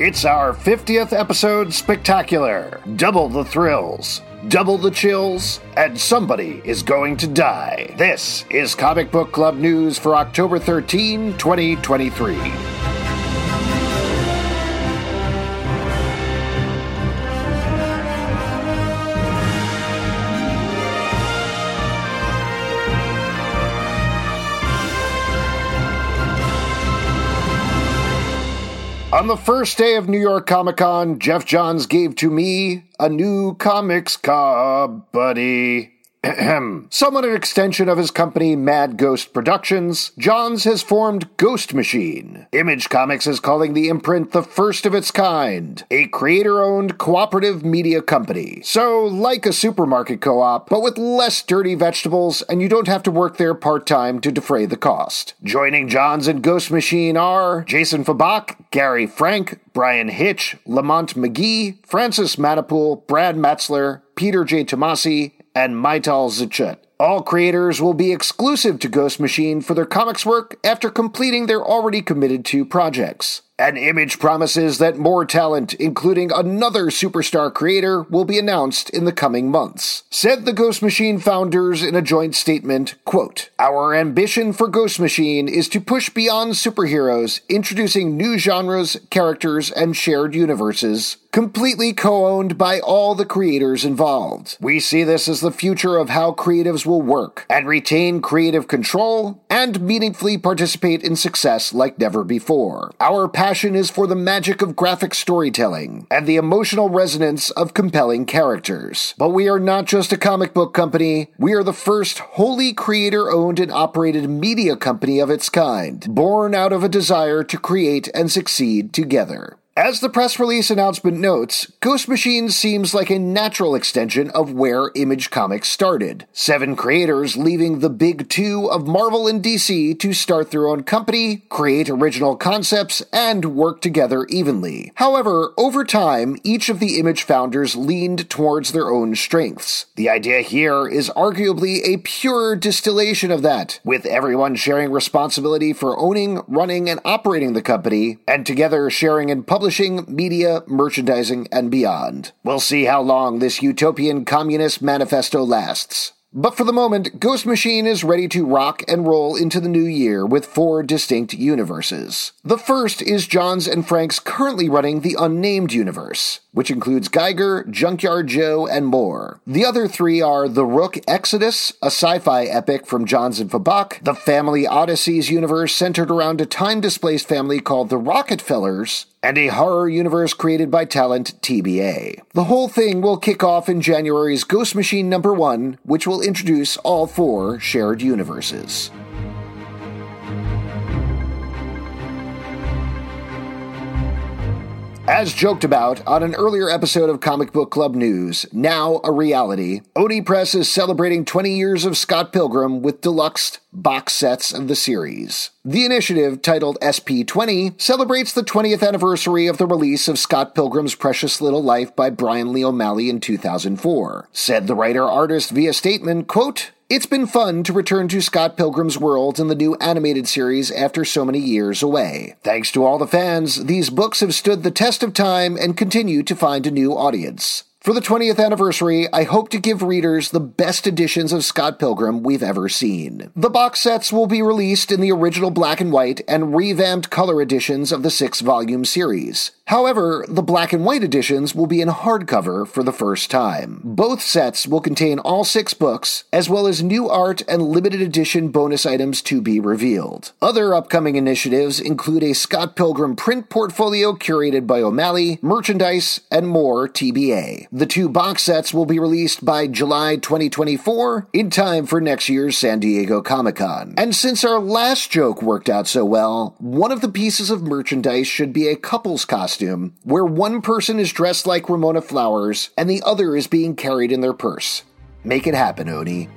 It's our 50th episode spectacular. Double the thrills, double the chills, and somebody is going to die. This is Comic Book Club news for October 13, 2023. The first day of New York Comic Con, Geoff Johns gave to me a new comics card, buddy. Somewhat an extension of his company Mad Ghost Productions, Johns has formed Ghost Machine. Image Comics is calling the imprint the first of its kind, a creator owned cooperative media company. So, like a supermarket co op, but with less dirty vegetables, and you don't have to work there part time to defray the cost. Joining Johns and Ghost Machine are Jason Fabok, Gary Frank, Bryan Hitch, Lamont McGee, Francis Manapul, Brad Meltzer, Peter J. Tomasi, and Maytal Zchut. All creators will be exclusive to Ghost Machine for their comics work after completing their already committed to projects. An image promises that more talent, including another superstar creator, will be announced in the coming months. Said the Ghost Machine founders in a joint statement, quote, Our ambition for Ghost Machine is to push beyond superheroes, introducing new genres, characters, and shared universes, completely co-owned by all the creators involved. We see this as the future of how creatives will work and retain creative control and meaningfully participate in success like never before. Our passion is for the magic of graphic storytelling and the emotional resonance of compelling characters. But we are not just a comic book company, we are the first wholly creator owned and operated media company of its kind, born out of a desire to create and succeed together. As the press release announcement notes, Ghost Machine seems like a natural extension of where Image Comics started. Seven creators leaving the big two of Marvel and DC to start their own company, create original concepts, and work together evenly. However, over time, each of the Image founders leaned towards their own strengths. The idea here is arguably a pure distillation of that, with everyone sharing responsibility for owning, running, and operating the company, and together sharing and publishing publishing, media, merchandising, and beyond. We'll see how long this utopian communist manifesto lasts. But for the moment, Ghost Machine is ready to rock and roll into the new year with four distinct universes. The first is Johns and Frank's currently running the Unnamed Universe, which includes Geiger, Junkyard Joe, and more. The other three are The Rook Exodus, a sci fi epic from Johns and Fabok, the Family Odysseys universe centered around a time displaced family called the Rockefellers, and a horror universe created by Talent TBA. The whole thing will kick off in January's Ghost Machine number 1, which will introduce all four shared universes. As joked about on an earlier episode of Comic Book Club News, now a reality, Oni Press is celebrating 20 years of Scott Pilgrim with deluxe box sets of the series. The initiative, titled SP20, celebrates the 20th anniversary of the release of Scott Pilgrim's Precious Little Life by Bryan Lee O'Malley in 2004. Said the writer artist via statement, quote, it's been fun to return to Scott Pilgrim's world in the new animated series after so many years away. Thanks to all the fans, these books have stood the test of time and continue to find a new audience. For the 20th anniversary, I hope to give readers the best editions of Scott Pilgrim we've ever seen. The box sets will be released in the original black and white and revamped color editions of the six volume series. However, the black and white editions will be in hardcover for the first time. Both sets will contain all six books, as well as new art and limited edition bonus items to be revealed. Other upcoming initiatives include a Scott Pilgrim print portfolio curated by O'Malley, merchandise, and more TBA. The two box sets will be released by July 2024 in time for next year's San Diego Comic Con. And since our last joke worked out so well, one of the pieces of merchandise should be a couple's costume where one person is dressed like Ramona Flowers and the other is being carried in their purse. Make it happen, Oni.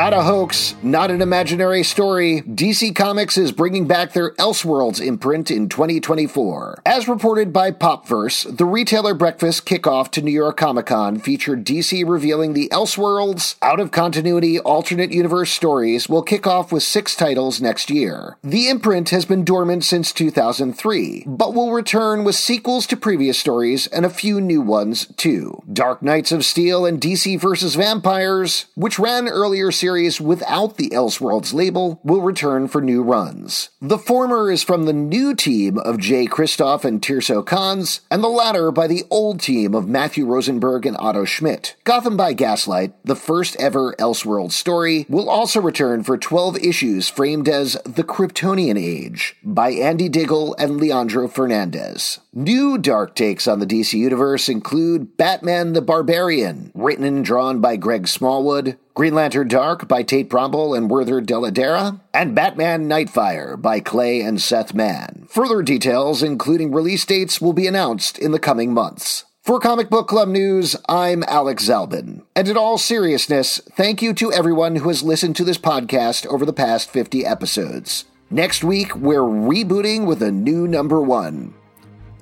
Not a hoax, not an imaginary story, DC Comics is bringing back their Elseworlds imprint in 2024. As reported by Popverse, the retailer breakfast kickoff to New York Comic Con featured DC revealing the Elseworlds out of continuity alternate universe stories will kick off with six titles next year. The imprint has been dormant since 2003, but will return with sequels to previous stories and a few new ones too. Dark Knights of Steel and DC vs. Vampires, which ran earlier series without the Elseworlds label will return for new runs. The former is from the new team of Jay Kristoff and Tirso Cons, and the latter by the old team of Matthew Rosenberg and Otto Schmidt. Gotham by Gaslight, the first ever Elseworlds story, will also return for 12 issues framed as The Kryptonian Age by Andy Diggle and Leandro Fernandez. New dark takes on the DC Universe include Batman the Barbarian, written and drawn by Greg Smallwood, Green Lantern Dark by Tate Brombal and Werther Dell'Edera, and Batman Nightfire by Clay and Seth Mann. Further details, including release dates, will be announced in the coming months. For Comic Book Club News, I'm Alex Zalben. And in all seriousness, thank you to everyone who has listened to this podcast over the past 50 episodes. Next week, we're rebooting with a new number one.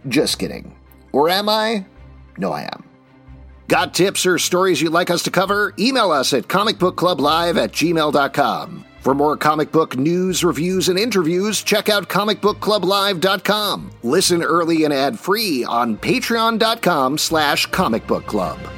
Just kidding. Or am I? No, I am. Got tips or stories you'd like us to cover? Email us at comicbookclublive at gmail.com. For more comic book news, reviews, and interviews, check out comicbookclublive.com. Listen early and ad-free on patreon.com slash comicbookclub.